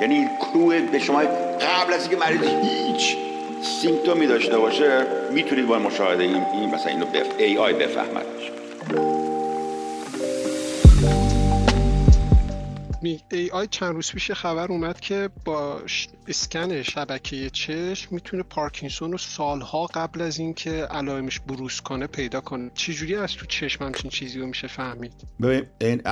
یعنی کلو به شما قبل از اینکه مریض هیچ سیمتومی داشته باشه می‌تونید با مشاهده این, مثلا اینو بف... ای آی بفهمدش ای آی چند روز پیش خبر اومد که با اسکن شبکه چشم می‌تونه پارکینسون رو سالها قبل از اینکه علائمش بروز کنه پیدا کنه. چجوری از تو چشم همچین چیزی رو میشه فهمید؟ ببین این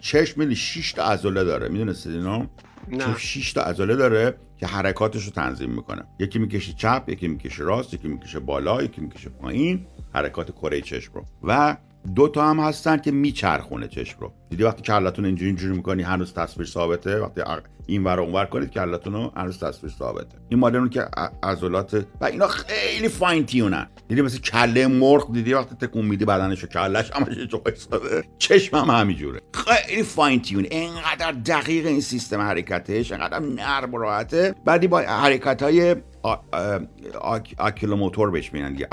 چشم 6 تا عضله داره می‌دونستید اینو؟ نه. 6 تا عضله داره که حرکاتش رو تنظیم می‌کنه. یکی می‌کشه چپ یکی می‌کشه راست یکی می‌کشه بالا یکی می‌کشه پایین حرکات کره چشم رو. و دو تا هم هستن که میچرخونه چشم رو. دیدی وقتی کلتون اینجوری اینجوری می‌کنی هنوز تصویر ثابته؟ وقتی این ور اونور کنید کلتون رو هنوز تصویر ثابته. این مدل که عضلات و اینا خیلی فاین تیونن دیدی مثل کله مرغ دیدی وقتی تکون میدی بدنشو کلش همش جو ایستاده چشم هم همینجوره. خیلی فاین تیون اینقدر دقیق این سیستم حرکتش اینقدر نرم و راحته. بعدی با حرکت های oculomotor بهش میگن دیگه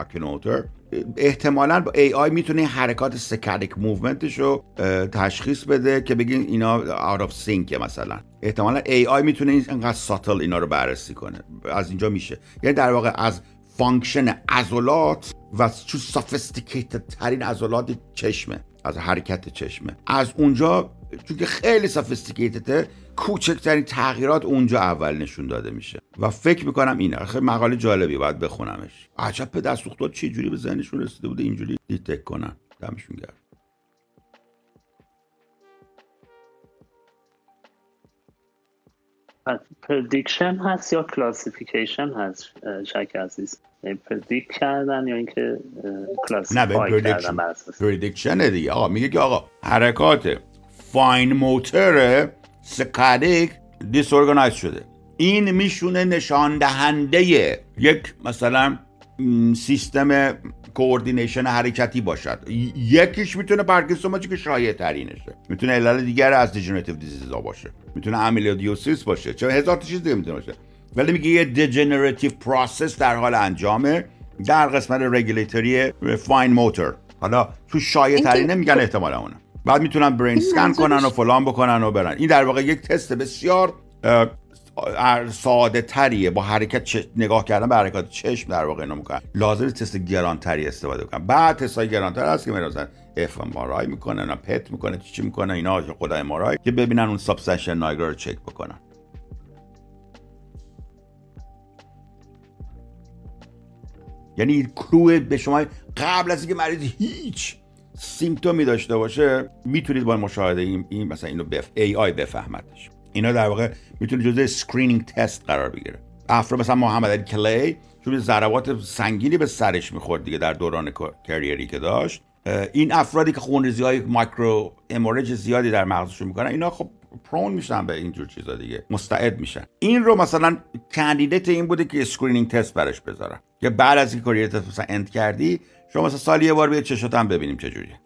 احتمالا با AI می‌تونه حرکات saccadic movement ش رو تشخیص بده که بگین اینا out of sync مثلا. احتمالا AI می‌تونه اینقدر subtle اینا رو بررسی کنه. از اینجا میشه. یعنی در واقع از function عضلات و چون sophisticated ترین عضلات چشمه. از حرکت چشمه. از اونجا چون که خیلی sophisticated ه کوچکترین تغییرات اونجا اول نشون داده میشه. و فکر می‌کنم اینه. خیلی مقاله جالبی باید بخونمش. عجب به دست چه جوری به ذهنشون رسیده بوده اینجوری detect کنن. دمشون گرم prediction هست یا classification هست شک عزیز؟ predict کردن یا اینکه classify کردن prediction. دیگه. آقا میگه که آقا حرکات fine motor saccadic disorganize شده. این می‌تونه نشان دهنده یک مثلا سیستم coordination حرکتی باشد. یکیش می‌تونه پارکینسون که شایع ترینشه می‌تونه علل دیگر از degenerative disease ا باشه. می‌تونه amyloidosis باشه. چه هزار تا چیز دیگه می‌تونه باشه. ولی میگه یه degenerative process در حال انجامه. در قسمت regulatory fine motor حالا تو شایع ترینه میگن احتمالا اونه. بعد می‌تونن برین سکن کنن و فلان بکنن و برن. این در واقع یک تست بسیار ساده تریه. با حرکت نگاه کردن به حرکات چشم در واقع اینو می‌کنن. لازم تست گرانتری استفاده کنن. بعد تست های گرانتر هست که مثلا اف ام می‌کنن پت می‌کنه چی می‌کنه اینا خدا ام که ببینن اون سابستنشن نایگرا رو چک بکنن. یعنی کلو به شما قبل از اینکه مریض هیچ سیمتومی داشته باشه می‌تونید با مشاهده این, این مثلا اینو بف ای آی بفهمدش اینا در واقع می‌تونه جزء screening test قرار بگیره. افراد مثلا محمد علی کلی چون ضربات سنگینی به سرش می‌خورد دیگه در دوران career ی که داشت. این افرادی که خونریزی های micro hemorrhage زیادی در مغزشون می‌کنن اینا خب prone میشن به اینجور چیزا دیگه. مستعد میشن. این رو مثلا candidate این بوده که screening test برش بذارن. که بعد از این career تست مثلا end کردی شما مثلا سال یه بار بیاد چشات هم ببینیم چجوریه.